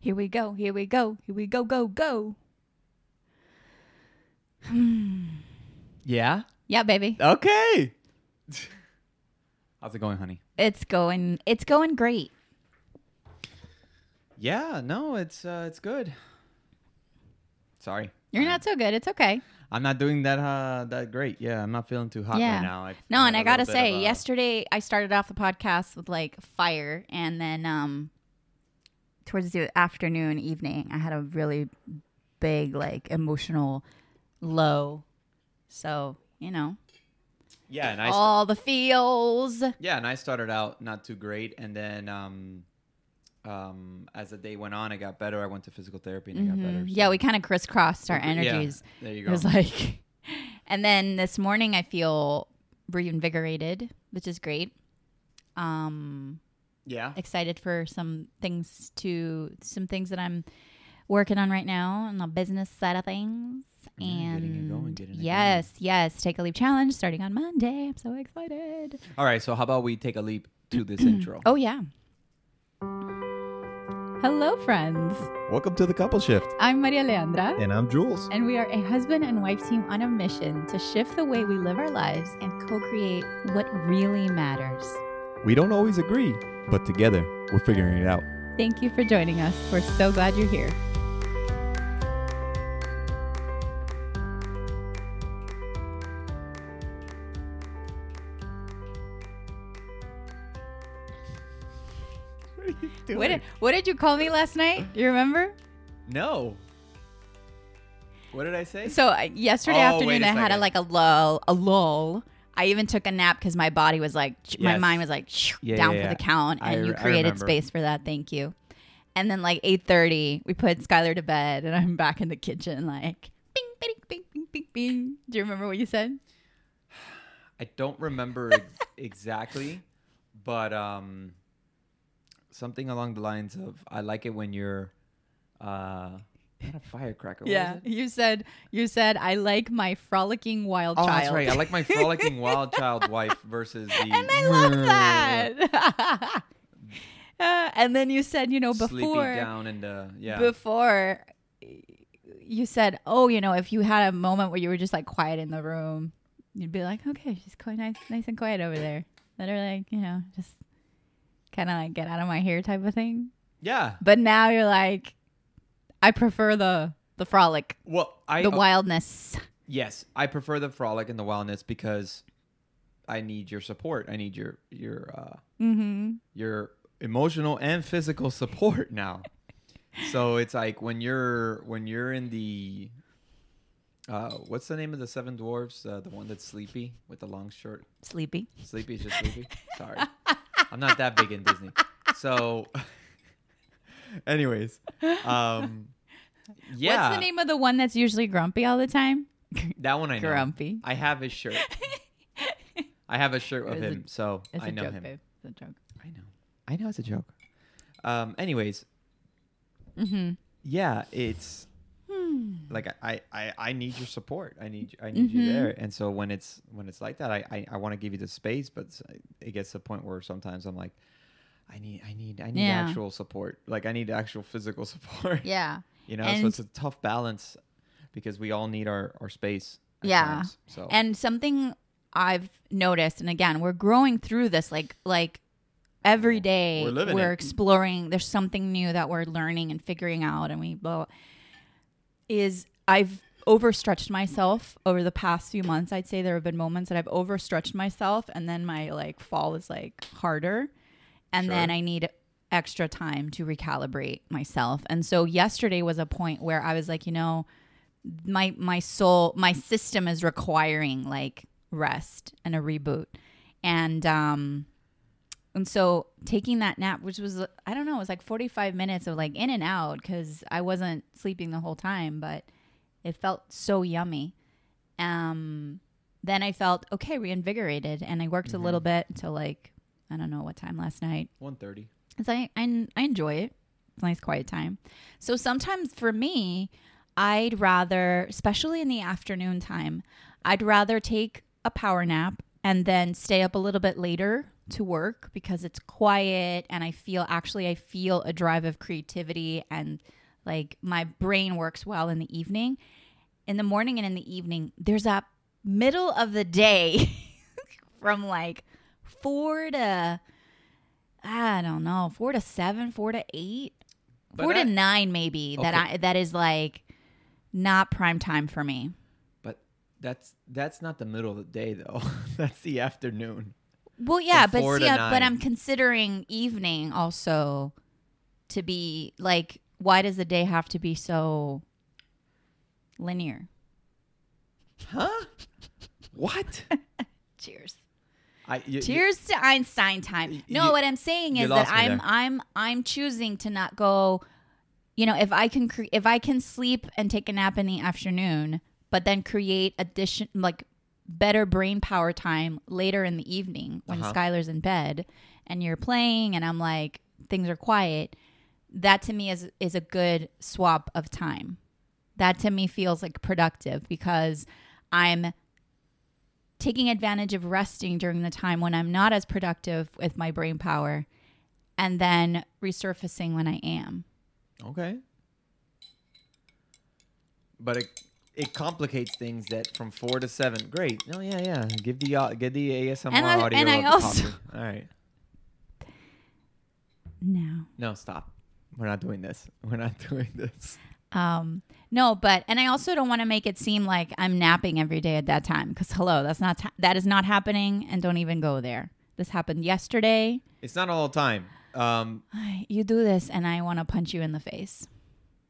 Here we go. Here we go. Here we go. Go go. Yeah. Yeah, baby. Okay. How's it going, honey? It's going. It's going great. Yeah. No, it's uh, it's good. Sorry. You're not so good. It's okay. I'm not doing that uh, that great. Yeah, I'm not feeling too hot Yeah. right now. I No, and I gotta say, a- yesterday I started off the podcast with like fire, and then um, towards the afternoon, evening, I had a really big like emotional low. So you know, Yeah, and I st- all the feels. yeah, and I started out not too great, and then um, um, as the day went on, I got better. I went to physical therapy and I got better. Mhm. Yeah, we kind of crisscrossed our Yeah, energies. there you go. It was like, and then this morning I feel reinvigorated, which is great. Um, yeah. excited for some things to some things that I'm working on right now on the business side of things. Yeah, and getting it going, getting it yes, yes, take a leap challenge starting on Monday. I'm so excited. All right. So how about we take a leap to this intro? Oh yeah. Hello, friends. Welcome to the couple shift. I'm Maria Aleandra. And I'm Jules. And we are a husband and wife team on a mission to shift the way we live our lives and co create what really matters. We don't always agree, but together we're figuring it out. Thank you for joining us. We're so glad you're here. What did, what did you call me last night? Do you remember? No. What did I say? So uh, yesterday Oh, afternoon, a I had a, second. like a lull, a lull. I even took a nap because my body was like, my mind was like Yeah, down yeah, for yeah. the count, I and you created space for that. Thank you. And then like eight thirty, we put Skylar to bed, and I'm back in the kitchen, like bing, bing, bing, bing, bing, bing. Do you remember what you said? I don't remember ex- exactly, but um, something along the lines of I like it when you're uh, a firecracker. what it? you said you said I like my frolicking wild Oh, child. that's right. I like my frolicking wild child wife versus the. and I love that. Uh, and then you said, you know, before down and uh, yeah. before you said, "Oh, you know, if you had a moment where you were just like quiet in the room, you'd be like, okay, she's quite nice, nice and quiet over there." Let her like, you know, just kind of like get out of my hair type of thing. yeah. But now you're like, I prefer the the frolic, Well, I the uh, wildness. yes, I prefer the frolic and the wildness because I need your support. I need your your uh, Mm-hmm. your emotional and physical support now. so it's like when you're when you're in the uh, what's the name of the seven dwarfs? Uh, the one that's sleepy with the long shirt. Sleepy. Sleepy is just sleepy. Sorry, I'm not that big in Disney. So, anyways, um, yeah, What's the name of the one that's usually grumpy all the time? that one I know. Grumpy. I have his shirt. I have a shirt of It's a- him, so I know joke, him. babe. It's a joke. I know. I know it's a joke. Um. Anyways, Mm-hmm. yeah, it's Hmm. like I, I, I need your support. I need I need you Mhm. there. And so when it's when it's like that, I, I, I want to give you the space, but it gets to the point where sometimes I'm like, I need I need I need Yeah. actual support. Like I need actual physical support. Yeah. You know, so it's a tough balance because we all need our our space. Yeah. times. So And something I've noticed, and again, we're growing through this like like every day We're it. exploring. There's something new that we're learning and figuring out, and we blah, is I've overstretched myself over the past few months. I'd say there have been moments that I've overstretched myself, and then my like fall is like harder, and Sure. then I need extra time to recalibrate myself. And so yesterday was a point where I was like, you know, my my soul my system is requiring like rest and a reboot and um and so taking that nap which was i don't know it was like 45 minutes of like in and out because i wasn't sleeping the whole time but it felt so yummy um then i felt okay reinvigorated and i worked a little bit until like i don't know what time last night one thirty. because I, I I enjoy it. It's a nice quiet time. So sometimes for me, I'd rather, especially in the afternoon time, I'd rather take a power nap and then stay up a little bit later to work because it's quiet and I feel actually I feel a drive of creativity and like my brain works well in the evening. In the morning and in the evening, there's a middle of the day from like 4 to I don't know, 4 to 7, 4 to 8, But 4 I- to 9 maybe that I that is like not prime time for me. But that's that's not the middle of the day though. that's the afternoon. Well, yeah, but four see, uh, but. I'm considering evening also to be like, why does the day have to be so linear? Huh? What? Cheers. I you, Cheers to Einstein time. No, you- what I'm saying is that I'm there. I'm I'm choosing to not go. You know, if I can cre- if I can sleep and take a nap in the afternoon, but then create addition like better brain power time later in the evening when Uh-huh. Skylar's in bed and you're playing and I'm like things are quiet. That to me is is a good swap of time. That to me feels like productive because I'm taking advantage of resting during the time when I'm not as productive with my brain power and then resurfacing when I am. Okay. But it it complicates things that from four to seven. Great. Oh yeah, yeah. Give the uh, give the ASMR And I- audio. and I also-. All right. No. No, stop. We're not doing this. We're not doing this. Um no, but and I also don't want to make it seem like I'm napping every day at that time cuz hello, that's not ta- that is not happening and don't even go there. This happened yesterday. It's not all the time. Um, You do this and I want to punch you in the face.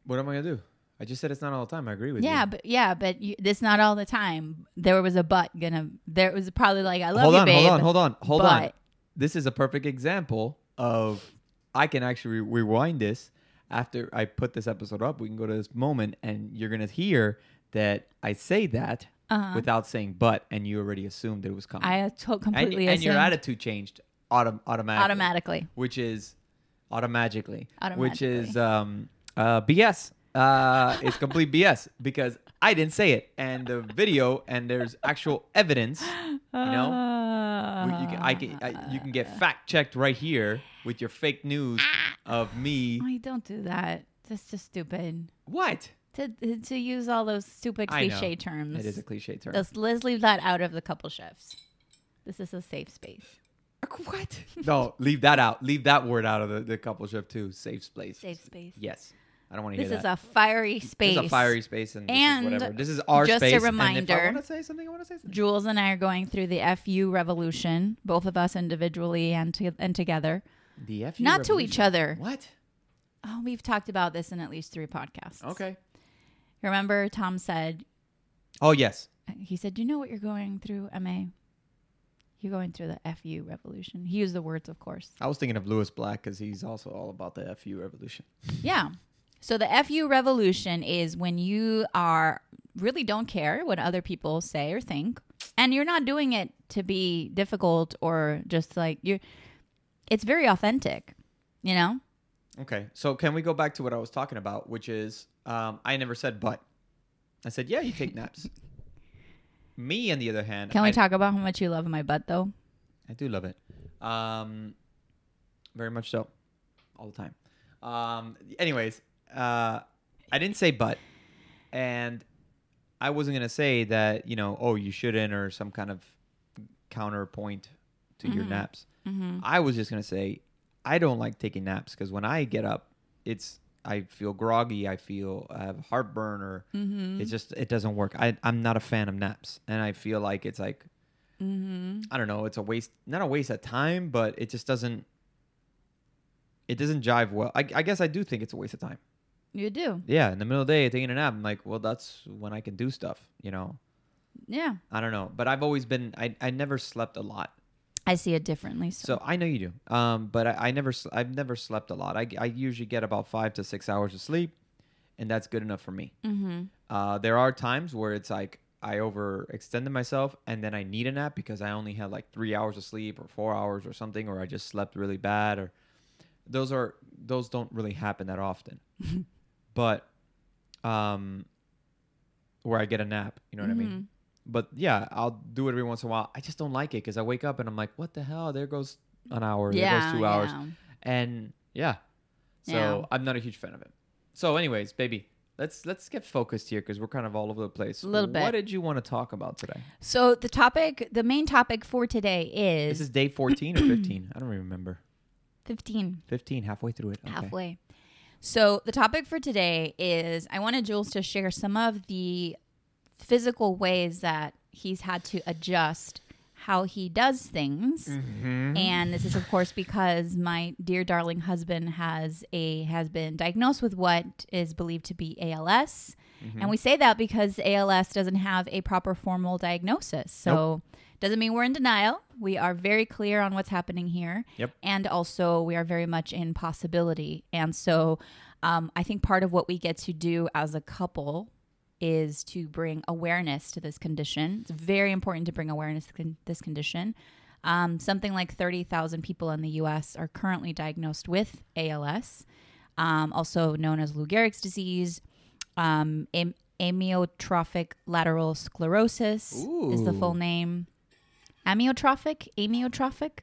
what am I gonna do? I just said it's not all the time. I agree with Yeah, you. Yeah, but yeah, but you, this not all the time. There was a but gonna there was probably like I love hold you on, babe. hold on, hold on, hold on. but- This is a perfect example of I can actually re- rewind this after I put this episode up. We can go to this moment, and you're gonna hear that I say that Uh-huh. without saying "but," and you already assumed that it was coming. I to- and, completely and your attitude changed autom- automatically. automatically. which is automatically, which is um, uh, BS. Uh, it's complete BS because I didn't say it, and the video and there's actual evidence. You know, we- you can, I can, I, you can get fact checked right here with your fake news of me. I don't do that. That's just stupid. What? To to use all those stupid I know. cliche terms. It is a cliche term. Let's, let's leave that out of the couple shift. This is a safe space. Uh, what? No, leave that out. Leave that word out of the, the couple shift too. Safe space. Safe space. Yes, I don't want to hear This is that. a fiery space. This is a fiery space, and, And this is whatever. This is our just a space. And if I reminder- want to say something, I want to say something. Jules and I are going through the FU revolution, both of us individually and to, and together. The FU Not to each other. What? Oh, we've talked about this in at least three podcasts. Okay. Remember, Tom said Oh yes. he said, "Do "You know what you're going through, Ma? You're going through the FU revolution." He used the words, of course. I was thinking of Lewis Black because he's also all about the FU revolution. Yeah. So the FU revolution is when you are really don't care what other people say or think, and you're not doing it to be difficult or just like you're. It's very authentic, you know. Okay. So can we go back to what I was talking about, which is um, I never said but. I said yeah, you take naps. Me, on the other hand, Can we I, talk about how much you love my butt, though? I do love it. Um, very much so, all the time. Um, anyways, uh, I didn't say but, and I wasn't gonna say that you know, oh, you shouldn't, or some kind of counterpoint to your Mhm. naps. Mm-hmm. I was just gonna say I don't like taking naps because when I get up, it's I feel groggy, I feel I have heartburn, or Mm-hmm. it's just it doesn't work. I I'm not a fan of naps, and I feel like it's like Mm-hmm. I don't know, it's a waste, not a waste of time, but it just doesn't, it doesn't jive well. I, I guess I do think it's a waste of time. You do, Yeah, in the middle of the day, taking a nap, I'm like, well, that's when I can do stuff, you know? yeah. I don't know, but I've always been, I, I never slept a lot. I see it differently. So, So I know you do, um, but I, I never, I've never slept a lot. I, I usually get about five to six hours of sleep, and that's good enough for me. mm-hmm. Uh, there are times where it's like I overextended myself and then I need a nap because I only had like three hours of sleep or four hours or something, or I just slept really bad. Or those are those don't really happen that often. but um, where I get a nap, you know what I mean. But yeah, I'll do it every once in a while. I just don't like it because I wake up and I'm like, what the hell? There goes an hour. there goes two hours. yeah. And yeah, so Yeah. I'm not a huge fan of it. So, anyways, baby, let's let's get focused here because we're kind of all over the place. A little bit. What did you want to talk about today? So the topic, the main topic for today is. This is, is day 14 or 15. I don't remember. 15 15, halfway through it. Okay. halfway. So the topic for today is I wanted Jules to share some of the physical ways that he's had to adjust how he does things. Mm-hmm. And this is of course because my dear darling husband has a has been diagnosed with what is believed to be ALS. Mm-hmm. And we say that because ALS doesn't have a proper formal diagnosis. So doesn't mean we're in denial. We are very clear on what's happening here. Yep. And also we are very much in possibility. And so um, I think part of what we get to do as a couple is to bring awareness to this condition. It's very important to bring awareness to con- this condition. Um, something like 30,000 people in the US are currently diagnosed with ALS, um, also known as Lou Gehrig's disease. Um, am- amyotrophic lateral sclerosis is the full name. Amyotrophic? Amyotrophic?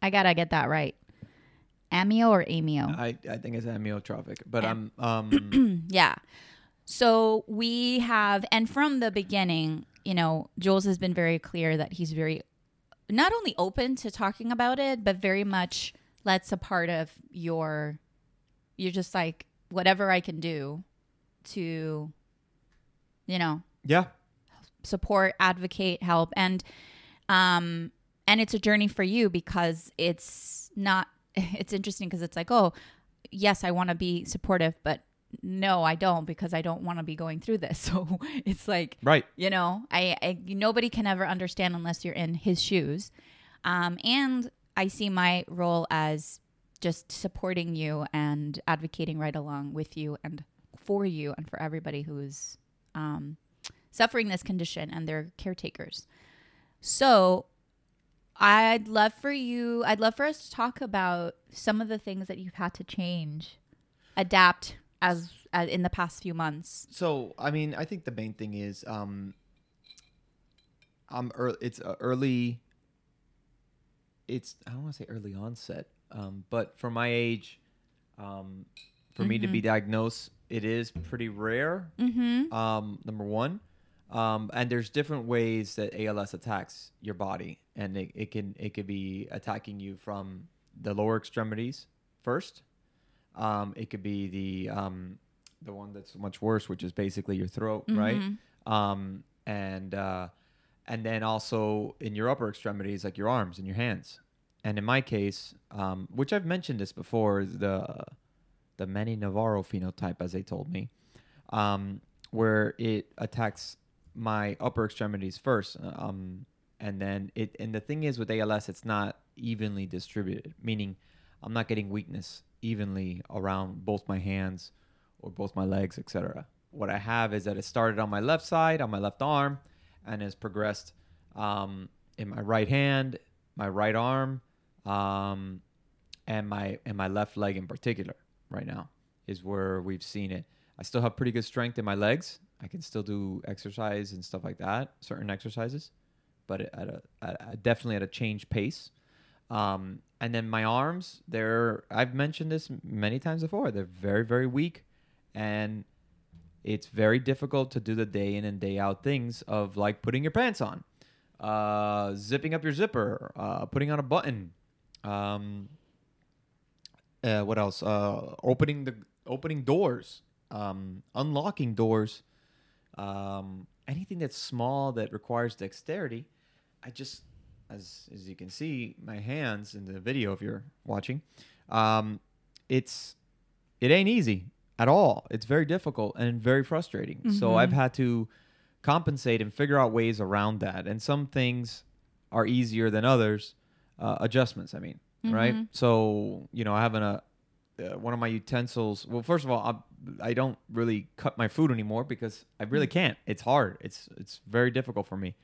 I gotta get that right. Amio or amio? I, I think it's amyotrophic, but Am- I'm um Yeah. So we have, and from the beginning, you know, Jules has been very clear that he's very not only open to talking about it, but very much let's a part of your, you're just like, whatever I can do to, you know, yeah. support, advocate, help, and um, and it's a journey for you because it's not. It's interesting because it's like, oh, yes, I want to be supportive, but no, I don't because I don't want to be going through this. So it's like, Right. you know, I, I nobody can ever understand unless you're in his shoes. Um, and I see my role as just supporting you and advocating right along with you and for you and for everybody who's um, suffering this condition and their caretakers. So I'd love for you, I'd love for us to talk about some of the things that you've had to change, adapt as, as in the past few months. So, I mean, I think the main thing is um I'm early, it's uh, early it's I don't want to say early onset, um but for my age um for me to be diagnosed, it is pretty rare. Mm-hmm. Um number 1. Um, and there's different ways that ALS attacks your body, and it, it can it could be attacking you from the lower extremities first. Um, it could be the um, the one that's much worse, which is basically your throat, right? Um, and uh, and then also in your upper extremities, like your arms and your hands. And in my case, um, which I've mentioned this before, the the man in the barrel phenotype, as they told me, um, where it attacks my upper extremities first, um, and then it. And the thing is with ALS, it's not evenly distributed, meaning I'm not getting weakness evenly around both my hands or both my legs, etc. What I have is that it started on my left side, on my left arm, and has progressed um, in my right hand, my right arm, um, and my and my left leg in particular. Right now is where we've seen it. I still have pretty good strength in my legs. I can still do exercise and stuff like that, certain exercises, but at a, at a definitely at a change pace. Um, and then my arms, they're I've mentioned this many times before. They're very very weak, and it's very difficult to do the day in and day out things of like putting your pants on, uh, zipping up your zipper, uh, putting on a button. Um, uh, what else? Uh, opening the opening doors, um, unlocking doors, um, anything that's small that requires dexterity. I just, as as you can see, my hands in the video if you're watching, um, it's it ain't easy at all. It's very difficult and very frustrating. So I've had to compensate and figure out ways around that. And some things are easier than others. Uh, adjustments, I mean, right? So you know, having a uh, one of my utensils. Well, first of all, I, I don't really cut my food anymore because I really can't. It's hard. It's it's very difficult for me.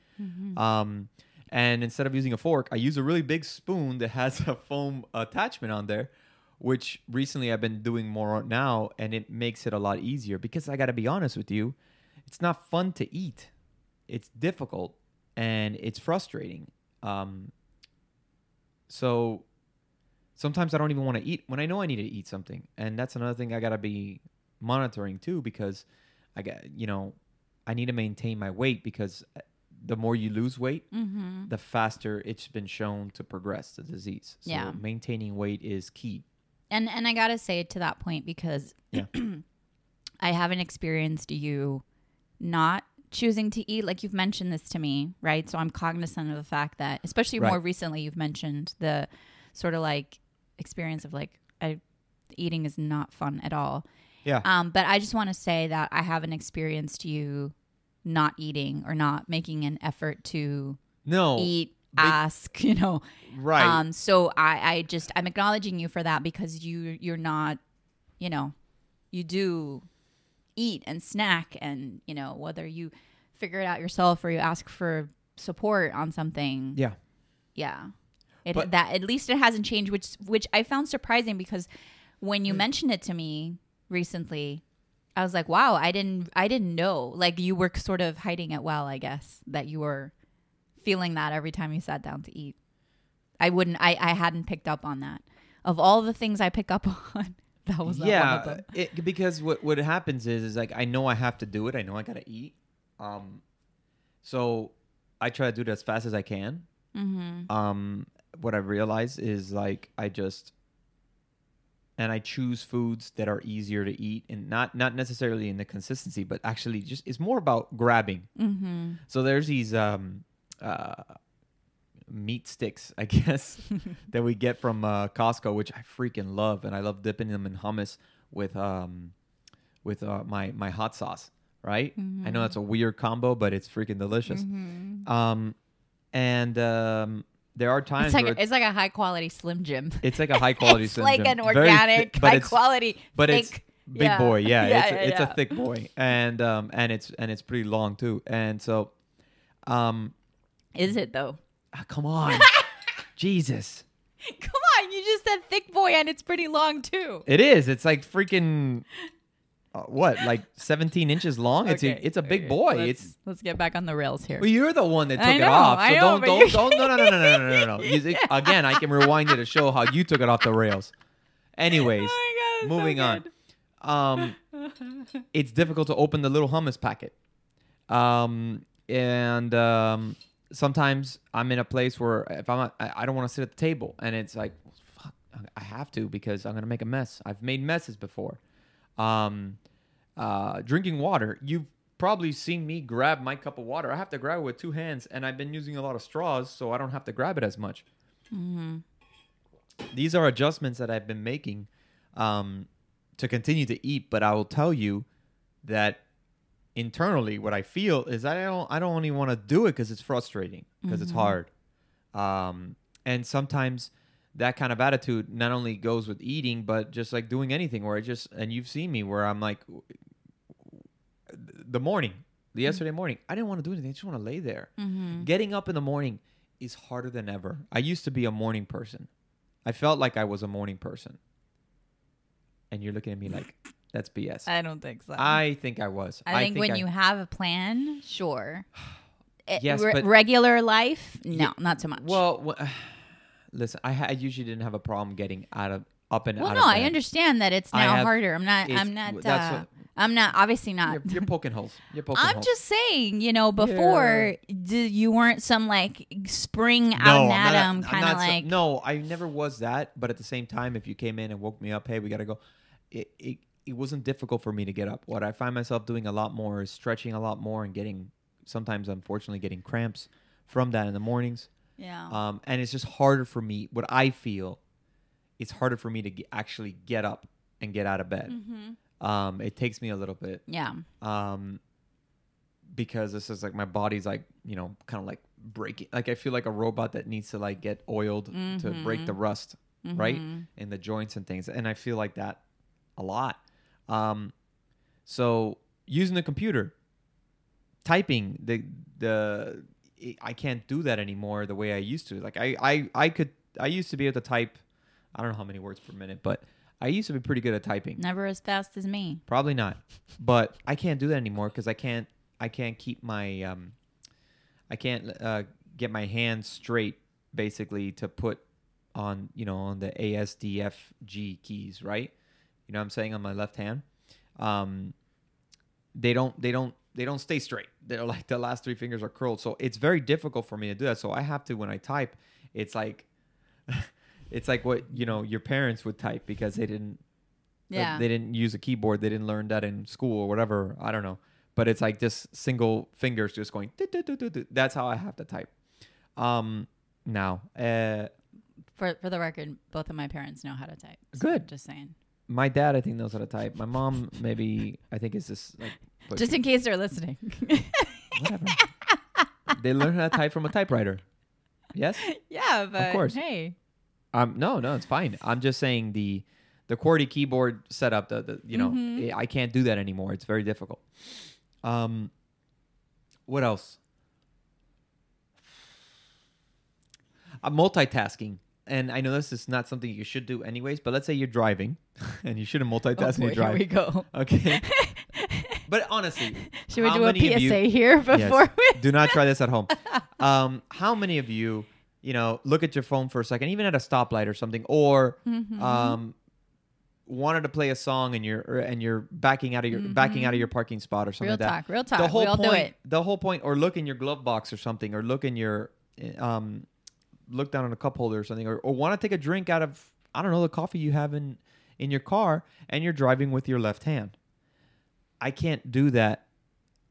Um, and instead of using a fork, I use a really big spoon that has a foam attachment on there, which recently I've been doing more now, and it makes it a lot easier. Because I got to be honest with you, it's not fun to eat. It's difficult and it's frustrating. Um, so sometimes I don't even want to eat when I know I need to eat something, and that's another thing I gotta be monitoring too because I got you know I need to maintain my weight because the more you lose weight, Mm-hmm. the faster it's been shown to progress the disease. So Yeah. maintaining weight is key. And and I gotta say to that point because Yeah. I haven't experienced you not choosing to eat like you've mentioned this to me, right? So I'm cognizant of the fact that, especially Right. more recently, you've mentioned the sort of like experience of like I eating is not fun at all. Yeah. Um, but I just want to say that I haven't experienced you not eating or not making an effort to No. eat, ask, you know, Right. um, so I, I just I'm acknowledging you for that because you you're not, you know, you do eat and snack and you know whether you figure it out yourself or you ask for support on something. yeah. Yeah, it But- that at least it hasn't changed, which which I found surprising because when Mm. you mentioned it to me recently. I was like, "Wow, I didn't, I didn't know." Like you were sort of hiding it well, I guess, that you were feeling that every time you sat down to eat. I wouldn't. I I hadn't picked up on that. Of all the things I pick up on, that was not one of yeah, it, because what what happens is is like I know I have to do it. I know I gotta eat. Um, so I try to do it as fast as I can. Mm-hmm. Um, what I realize is like I just and I choose foods that are easier to eat and not not necessarily in the consistency, but actually just it's more about grabbing. Mm-hmm. So there's these um, uh, meat sticks, I guess, that we get from uh, Costco, which I freaking love, and I love dipping them in hummus with um, with uh, my my hot sauce. Right? I know that's a weird combo, but it's freaking delicious. Mm-hmm. Um, and um, there are times It's like where a, it's like a high quality Slim Jim. it's like a high quality. it's Slim like Jim. an organic, high quality, but it's thick- big yeah. boy yeah, Yeah, it's, yeah, it's a thick boy and um and it's and it's pretty long too and so um Is it though? ah, come on jesus Come on, you just said thick boy, and it's pretty long too. it is it's like freaking uh, what like 17 inches long it's a it's a big okay, boy let's- it's let's get back on the rails here. well, you're the one that took I it off. So know, don't, don't, don't, no, no, no, no, no, no, no, no. You Again, I can rewind it to show how you took it off the rails. Anyways, oh God, it's so moving on. um, it's difficult to open the little hummus packet. Um, and um, sometimes I'm in a place where if I'm, I, I don't want to sit at the table, and it's like, fuck, I have to because I'm gonna make a mess. I've made messes before. Um, uh, drinking water. You've probably seen me grab my cup of water. I have to grab it with two hands, and I've been using a lot of straws, so I don't have to grab it as much. Mm-hmm. These are adjustments that I've been making um, to continue to eat, but I will tell you that internally, what I feel is I don't I don't even want to do it because it's frustrating because it's hard, um, and sometimes that kind of attitude not only goes with eating, but just like doing anything where I just and you've seen me where I'm like the morning, the yesterday morning, I didn't want to do anything. I just want to lay there. Getting up in the morning is harder than ever. I used to be a morning person. I felt like I was a morning person. And you're looking at me like, that's BS. I don't think so. I think I was. I think, when I- you have a plan, sure. Eh, Yes, re- but- regular life, no, Yeah, not so much. Well, listen, I, ha- I usually didn't have a problem getting out of up and well, out Well, no, I understand that it's now have- harder. I'm not. I'm not. that's Uh, what- I'm not. Obviously not. You're, you're poking holes. You're poking I'm holes. just saying, you know, before d- you weren't some like spring out no, and I'm Adam kind of so- like. no, I never was that. But at the same time, if you came in and woke me up, hey, we gotta go. It, it it wasn't difficult for me to get up. What I find myself doing a lot more is stretching a lot more and getting sometimes, unfortunately, getting cramps from that in the mornings. Yeah. Um, and it's just harder for me. What I feel, it's harder for me to ge- actually get up and get out of bed. Mm-hmm. Um, it takes me a little bit yeah. um, because this is like my body's like you know kind of like breaking. Like I feel like a robot that needs to like get oiled to break the rust, right, Mm-hmm. in the joints and things. And I feel like that a lot. Um, so using the computer, typing the the I can't do that anymore the way I used to. Like I I I could I used to be able to type. I don't know how many words per minute, but I used to be pretty good at typing. Never as fast as me. Probably not. But I can't do that anymore because I can't I can't keep my um I can't uh, get my hands straight basically to put on you know on the A S D F G keys, right? You know what I'm saying on my left hand. Um, they don't they don't they don't stay straight. They're like the last three fingers are curled, so it's very difficult for me to do that. So I have to when I type, it's like it's like what you know your parents would type because they didn't Yeah. they didn't use a keyboard. They didn't learn that in school or whatever. I don't know. But it's like just single fingers just going. That's how I have to type. Um, now, uh, for for the record, both of my parents know how to type. So Good. Just saying. my dad I think knows how to type. My mom maybe I think is just like. Just in case they're listening. whatever. they learn how to type from a typewriter. Yes. yeah, but course. hey. Um. No. No. It's fine. I'm just saying the the QWERTY keyboard setup. The, the you know Mhm. I can't do that anymore. It's very difficult. Um. What else? Uh, multitasking. And I know this is not something you should do anyways, but let's say you're driving and you shouldn't Oh multitask when boy, you're here we go. Okay. but honestly, Should we do a of you- PSA here before Yes. we do not try this at home. Um, how many of you, you know, look at your phone for a second, even at a stoplight or something, or Mhm. um, wanted to play a song and you're and you're backing out of your backing out of your parking spot or something real like that. talk, real talk. The whole point, the whole point, or look in your glove box or something, or look in your, um, look down on a cup holder or something, or, or want to take a drink out of I don't know the coffee you have in in your car, and you're driving with your left hand. I can't do that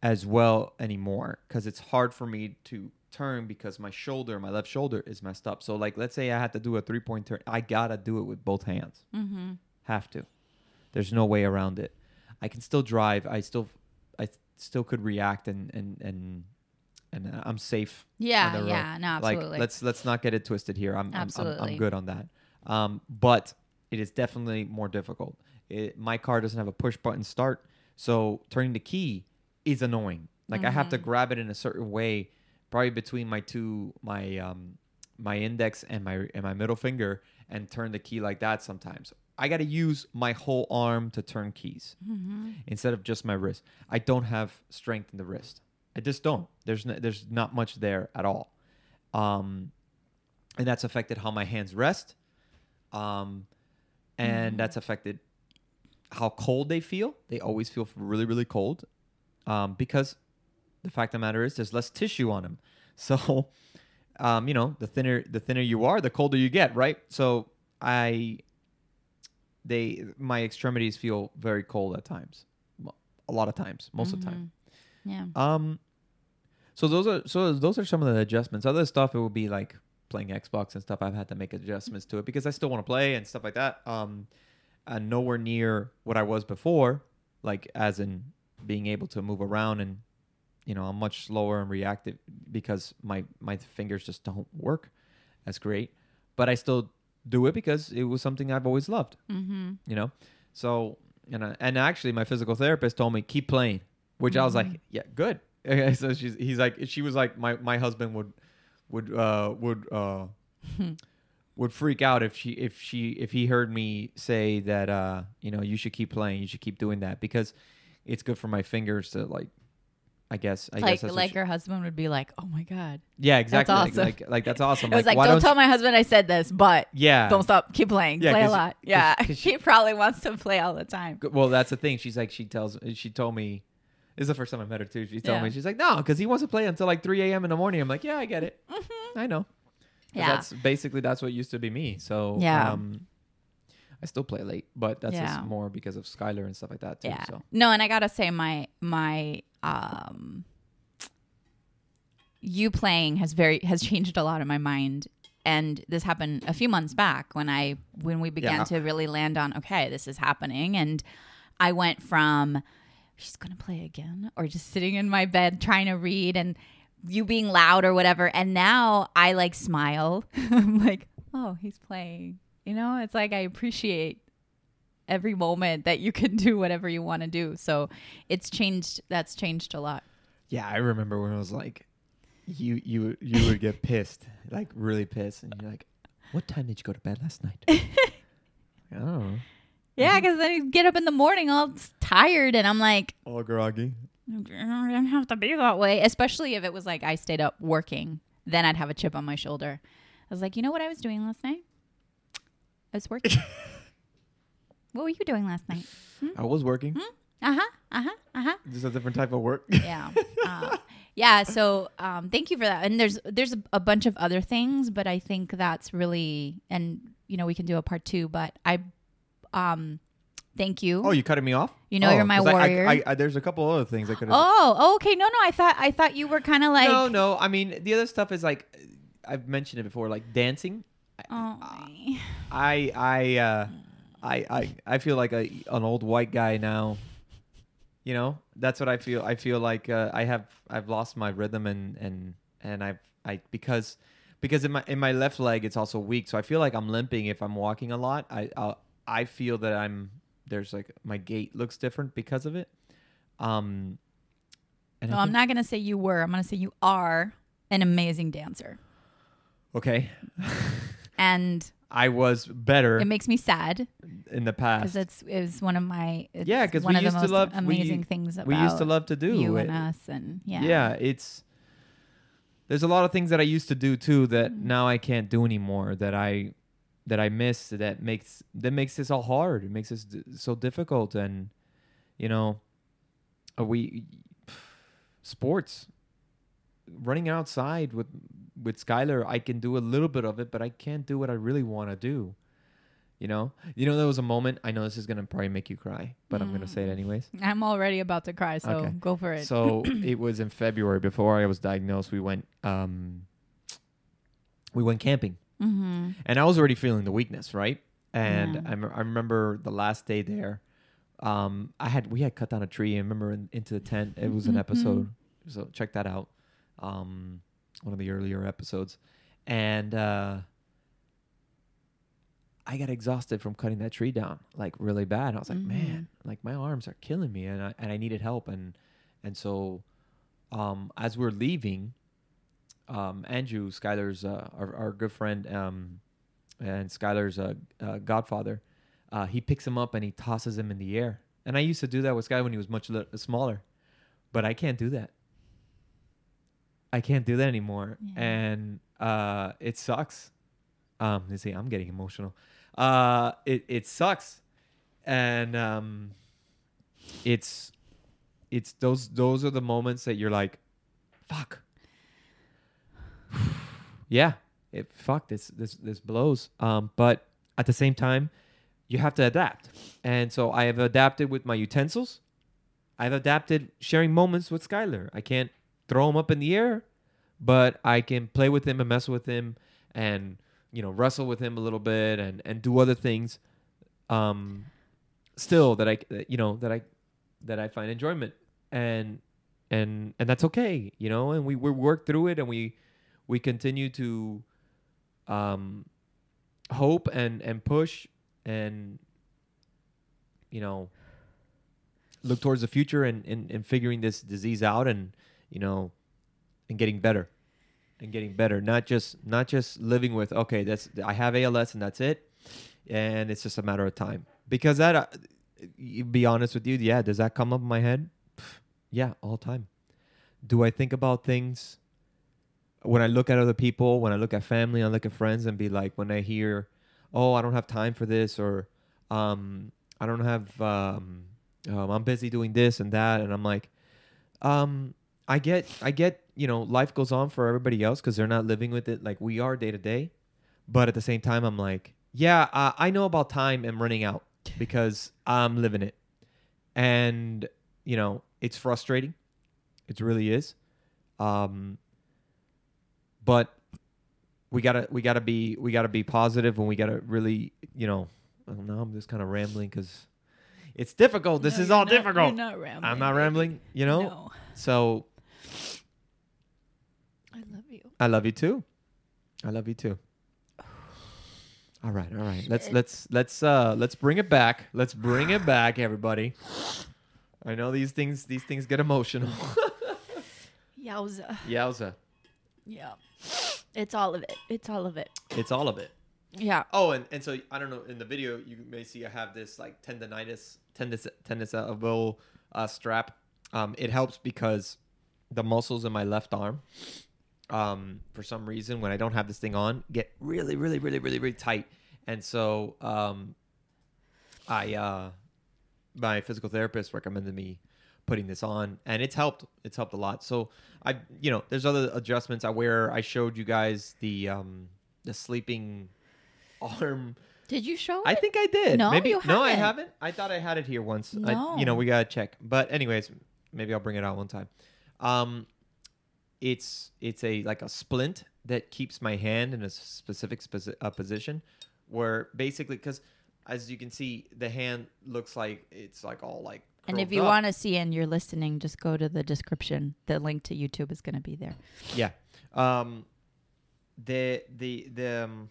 as well anymore because it's hard for me to turn because my shoulder, my left shoulder, is messed up. So like, let's say I had to do a three point turn, I gotta do it with both hands. Mm-hmm. Have to. There's no way around it. I can still drive. I still, I still could react and and and and uh, I'm safe. Yeah, yeah, no, absolutely. Like let's let's not get it twisted here. I'm I'm, I'm, Absolutely. I'm good on that. Um, but it is definitely more difficult. It, my car doesn't have a push button start, so turning the key is annoying. Like I have to Mhm. grab it in a certain way, probably between my two my um my index and my and my middle finger, and turn the key like that. Sometimes I got to use my whole arm to turn keys Mm-hmm. instead of just my wrist. I don't have strength in the wrist. I just don't. There's no, there's not much there at all, um, and that's affected how my hands rest, um, and Mhm. that's affected how cold they feel. They always feel really really cold, um, because the fact of the matter is there's less tissue on them. So, um, you know, the thinner the thinner you are, the colder you get, right? So I they my extremities feel very cold at times a lot of times most of the time Yeah. um so those are so those are some of the adjustments other stuff it would be like playing xbox and stuff i've had to make adjustments to it because i still want to play and stuff like that um and nowhere near what i was before like as in being able to move around and you know i'm much slower and reactive because my my fingers just don't work as great but i still do it because it was something i've always loved Mm-hmm. you know so and I, and actually my physical therapist told me keep playing which i was like Mhm. yeah good so she's he's like she was like my my husband would would uh would uh would freak out if she if she if he heard me say that uh you know you should keep playing you should keep doing that because it's good for my fingers to like i guess i like guess that's like she- her husband would be like, "Oh my god." yeah exactly like- awesome. like, like that's awesome I was like, why "Don't tell my husband I said this, but yeah don't stop, keep playing, Yeah, play a 'cause- lot." 'cause- yeah, 'cause she- he probably wants to play all the time. Well, that's the thing. She's like, she tells, she told me, this is the first time I met her too. She told Yeah. me, she's like, no, because he wants to play until like 3 a.m. in the morning. I'm like, yeah, I get it. I know." Yeah. That's basically, that's what used to be me. So, Yeah. um, I still play late, but that's Yeah. just more because of Skylar and stuff like that too. Yeah. So, No, and I gotta say my my um you playing has very has changed a lot in my mind. And this happened a few months back when I when we began Yeah. to really land on okay, this is happening. And I went from she's gonna play again or just sitting in my bed trying to read and you being loud or whatever. And now I like smile. I'm like, oh, he's playing. You know, it's like I appreciate every moment that you can do whatever you want to do. So it's changed. That's changed a lot. yeah, I remember when I was like, you, you, you would get pissed, like really pissed. And you're like, what time did you go to bed last night? oh, Yeah, because then you get up in the morning all tired, and I'm like, all groggy. Mm, I don't have to be that way. Especially if it was like I stayed up working, then I'd have a chip on my shoulder. I was like, you know what I was doing last night? I was working. what were you doing last night? I was working. Uh huh. Uh huh. Uh huh. Just a different type of work. Yeah. Uh, yeah. So um, thank you for that. And there's there's a, a bunch of other things, but I think that's really and you know we can do a part two. But I um thank you. oh, you cutting me off? You know Oh, you're my 'cause I- I- warrior. I, I, there's a couple other things I could. Oh, oh, okay. No, no. I thought I thought you were kind of like. no, no. I mean, the other stuff is like I've mentioned it before, like dancing. Oh, I I uh, I I I feel like a an old white guy now. You know, that's what I feel. I feel like uh, I have I've lost my rhythm and and and I've I because because in my in my left leg it's also weak, so I feel like I'm limping if I'm walking a lot. I I'll, I feel that I'm there's like my gait looks different because of it. Um. No, I'm not gonna say you were. I'm gonna say you are an amazing dancer, Okay, and I was better it makes me sad in the because past. it's it was one of my it's Yeah, 'cause one we of the used to most love- we- amazing things about we used to love to do you it. and us, and yeah, yeah it's there's a lot of things that i used to do too that Mm. now i can't do anymore that i that i miss that makes that makes this all hard it makes this d- so difficult and you know uh, we sports running outside with with skylar i can do a little bit of it but i can't do what i really want to do you know you know there was a moment i know this is gonna probably make you cry but i'm gonna say it anyways I'm already about to cry, so Okay. go for it. so it was in February before I was diagnosed. We went um we went camping. mm-hmm. And I was already feeling the weakness, right? And Yeah. I, m- I remember the last day there um I had we had cut down a tree. I remember in, into the tent. It was an Mhm. episode. So check that out. Um one of the earlier episodes. And uh I got exhausted from cutting that tree down like really bad. I was like, Mhm. man, like my arms are killing me and I and I needed help and and so um as we're leaving um Andrew Skylar's uh, our, our good friend um and Skylar's uh, uh, godfather uh, he picks him up and he tosses him in the air. And I used to do that with Sky when he was much li- smaller, but I can't do that. I can't do that anymore, Yeah. and uh, it sucks. Um, you see, I'm getting emotional. Uh, it it sucks, and um, it's it's those those are the moments that you're like, fuck. yeah, it fuck this this this blows. Um, but at the same time, you have to adapt. And so I have adapted with my utensils. I've adapted sharing moments with Skylar. I can't throw him up in the air, but I can play with him and mess with him and you know wrestle with him a little bit and and do other things. Um, still that I you know that I that I find enjoyment and and and that's okay, you know. And we we work through it and we we continue to um hope and and push and you know look towards the future and, and figuring this disease out and you know and getting better and getting better not just not just living with okay that's i have als and that's it and it's just a matter of time. Because that uh, be honest with you yeah does that come up in my head? Yeah all the time. Do i think about things when i look at other people when i look at family i look at friends and be like when i hear oh i don't have time for this or um i don't have um, um i'm busy doing this and that and i'm like um i get i get you know life goes on for everybody else because they're not living with it like we are day to day but at the same time i'm like yeah uh, i know about time and running out because i'm living it and you know it's frustrating it really is um but we gotta we gotta be we gotta be positive and we gotta really you know I don't know I'm just kind of rambling because it's difficult. This No, is all not- difficult. Not rambling. I'm not rambling, you know. No. So I love you. I love you too. I love you too. All right, all right. Let's let's let's uh let's bring it back. Let's bring it back, everybody. I know these things these things get emotional. Yowza. Yowza. Yeah. It's all of it. It's all of it. It's all of it. Yeah. Oh, and, and so I don't know. In the video, you may see I have this like tendonitis, tendis, tendinous uh, strap. Um, it helps because the muscles in my left arm, um, for some reason, when I don't have this thing on, get really, really, really, really, really tight. and so um, I uh, my physical therapist recommended me putting this on, and it's helped. It's helped a lot. So I, you know, there's other adjustments. I wear. I showed you guys the um, the sleeping arm. Did you show I it? think I did. No, maybe you no, I haven't. haven't. I thought I had it here once. I, you know, we gotta check. But anyways, maybe I'll bring it out one time. Um, it's it's a like a splint that keeps my hand in a specific speci- uh, position, where basically because as you can see, the hand looks like it's like all like. And if you want to see and you're listening, just go to the description. The link to YouTube is going to be there. Yeah. Um, the the the um,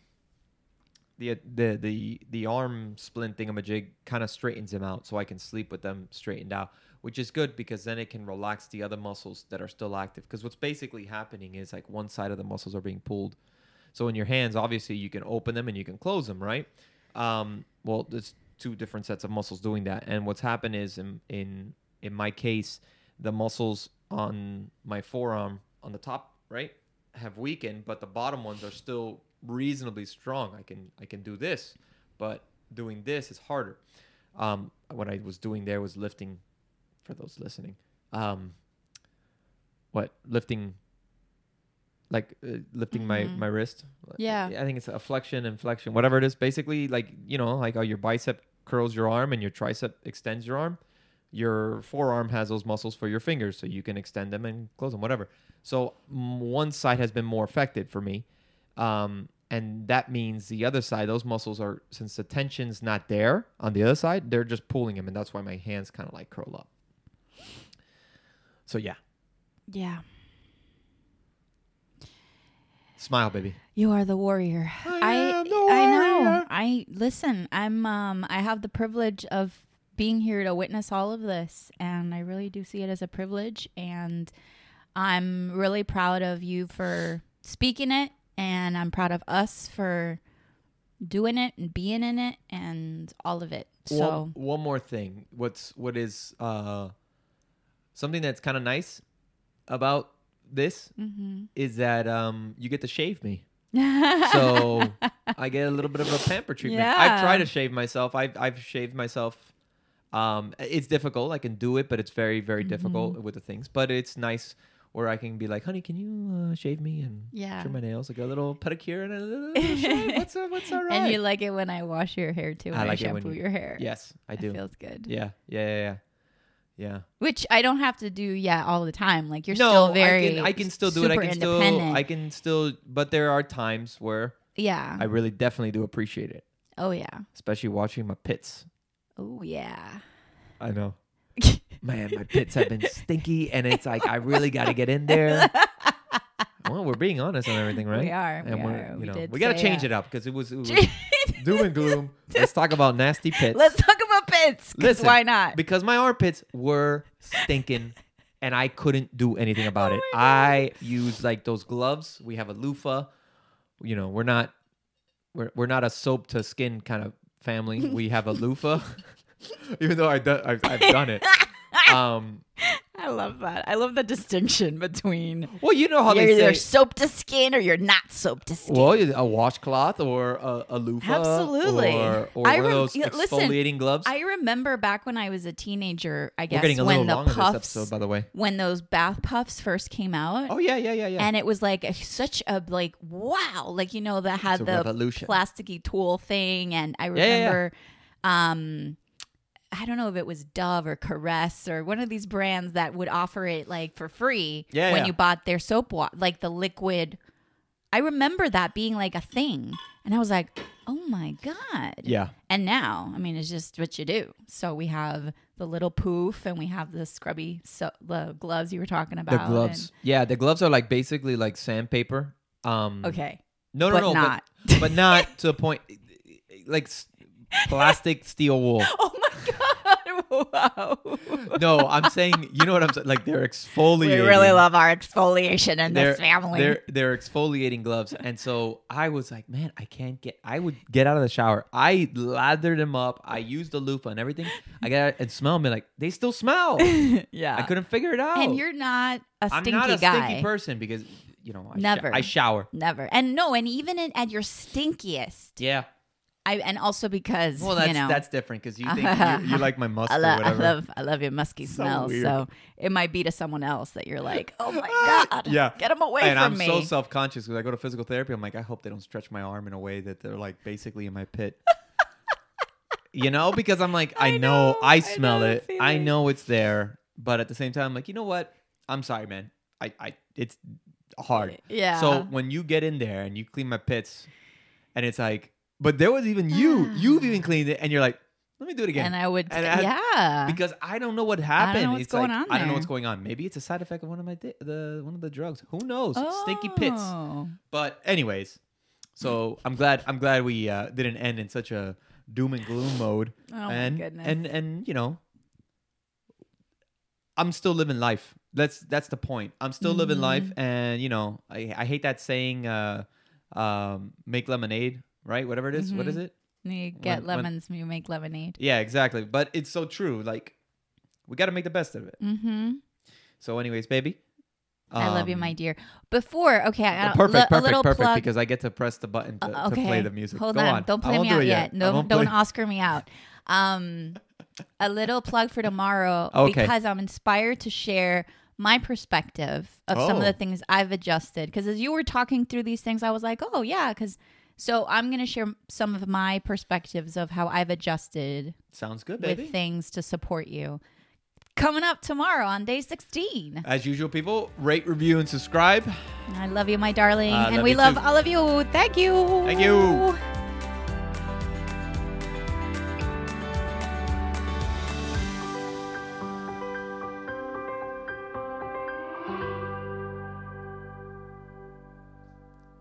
the the the the arm splint thingamajig kind of straightens them out, so I can sleep with them straightened out, which is good because then it can relax the other muscles that are still active. Because what's basically happening is like one side of the muscles are being pulled. So in your hands, obviously you can open them and you can close them, right? Um, well, there's two different sets of muscles doing that, and what's happened is in in in my case, the muscles on my forearm on the top right have weakened, but the bottom ones are still reasonably strong. I can I can do this, but doing this is harder. Um, what I was doing there was lifting, for those listening. Um, what lifting? Like uh, lifting my Mhm. my wrist. Yeah. I think it's a flexion and flexion, whatever it is. Basically, like you know, like how your bicep curls your arm and your tricep extends your arm. Your forearm has those muscles for your fingers, so you can extend them and close them, whatever. So mm, one side has been more affected for me, um, and that means the other side, those muscles are since the tension's not there on the other side, they're just pulling them, and that's why my hands kind of like curl up. So yeah, Yeah. smile, baby. You are the warrior. I am the I know. warrior. I listen. I'm. Um. I have the privilege of being here to witness all of this, and I really do see it as a privilege. And I'm really proud of you for speaking it, and I'm proud of us for doing it and being in it and all of it. So one, one more thing. What's what is uh something that's kind of nice about this Mm-hmm. is that um you get to shave me. So I get a little bit of a pamper treatment. I've tried to shave myself. I've I've shaved myself. Um, it's difficult. I can do it, but it's very very Mm-hmm. difficult with the things. But it's nice where I can be like, honey, can you uh, shave me and Yeah. trim my nails, like a little pedicure and a little, little shave? What's uh, what's all right? and you like it when I wash your hair too. When I I, like it when shampoo you- your hair. yes, I do. It feels good. yeah, yeah, yeah, yeah. Yeah. Which I don't have to do yeah all the time. Like you're no, still very I can, I can still do it. I can still. I can still, but there are times where yeah. I really definitely do appreciate it, oh yeah. especially watching my pits. Oh yeah. I know. Man, my pits have been stinky, and it's like I really got to get in there. Well, we're being honest on everything, right? We are. And we we're, you we know, did we got to change that. it up because it was, it was doom and gloom. Let's talk about nasty pits. Let's talk about pits. 'cause Listen, why not? because my armpits were stinking and I couldn't do anything about Oh it. I used like those gloves. We have a loofah. You know, we're not we're we're not a soap to skin kind of family. We have a loofah. Even though I do, I've, I've done it. Um, I love that. I love the distinction between well, you know how you're they either say. soap to skin or you're not soap to skin. Well, a washcloth or a, a loofah, Absolutely. or, or I rem- those yeah, listen, exfoliating gloves. I remember back when I was a teenager. I guess getting a when the puffs, episode, by the way. when those bath puffs first came out, Oh yeah, yeah, yeah, yeah. and it was like a, such a like wow, like you know that had the revolution. plasticky tool thing, and I Yeah, yeah, yeah. remember, um, I don't know if it was Dove or Caress or one of these brands that would offer it like for free Yeah, when yeah. you bought their soap water, like the liquid. I remember that being like a thing, and I was like, oh my god, yeah. and now, I mean, it's just what you do. So we have the little poof, and we have the scrubby so the gloves you were talking about. The gloves. Yeah, the gloves are like basically like sandpaper. Um okay, No, no, but no, not. But, but not to the point like plastic steel wool. oh my! Wow. No, I'm saying, you know what I'm saying? Like they're exfoliating. We really love our exfoliation in they're, this family. They're they're exfoliating gloves, and so I was like, man, I can't get. I would get out of the shower. I lathered them up. I used the loofah and everything. I got and smell them. Like they still smell. yeah. I couldn't figure it out. and you're not a I'm stinky not a guy. stinky person because you know I Never. I shower. Never. And no, and even in, at your stinkiest, Yeah. I and also because Well, that's you know that's different because you think you, you like my musk I, or lo- I love I love your musky So smell. weird. So it might be to someone else that you're like, oh my ah, god, yeah, get them away and from I'm me. so self conscious because I go to physical therapy. I'm like, I hope they don't stretch my arm in a way that they're like basically in my pit. you know, because I'm like, I, I know, know, I I smell know it, I know it's there, but at the same time, I'm like, you know what? I'm sorry, man. I, I, it's hard. yeah. So when you get in there and you clean my pits, and it's like, but there was even you, you've even cleaned it, and you're like, let me do it again. and I would, And I- yeah, because I don't know what happened. what's it's going like on I don't know there. what's going on. Maybe it's a side effect of one of my di- the one of the drugs. Who knows? Stinky pits. Oh. But anyways, so I'm glad I'm glad we uh, didn't end in such a doom and gloom mode. Oh my and goodness. and and you know, I'm still living life. That's that's the point. I'm still living life, Mm-hmm. and you know, I I hate that saying, uh, um, make lemonade, right? Whatever it is. What Mhm. is it? You get when- when- lemons, you make lemonade. Yeah, exactly. But it's so true. Like, we got to make the best of it. Mm-hmm. So, anyways, baby. I love you, um, my dear. Before, okay, I, Perfect, li- perfect, a little perfect. plug. Because I get to press the button to, Uh, to play the music. Hold Go on. on. Don't play me out it yet. No, don't play- Oscar me out. Um, a little plug for tomorrow Okay. because I'm inspired to share my perspective of some of Oh. the things I've adjusted. Because as you were talking through these things, I was like, oh yeah, because. So I'm going to share some of my perspectives of how I've adjusted Sounds good, baby. with things to support you. Coming up tomorrow on day 16. As usual, people, rate, review, and subscribe. I love you, my darling. I and love we love too. all of you. Thank you. Thank you.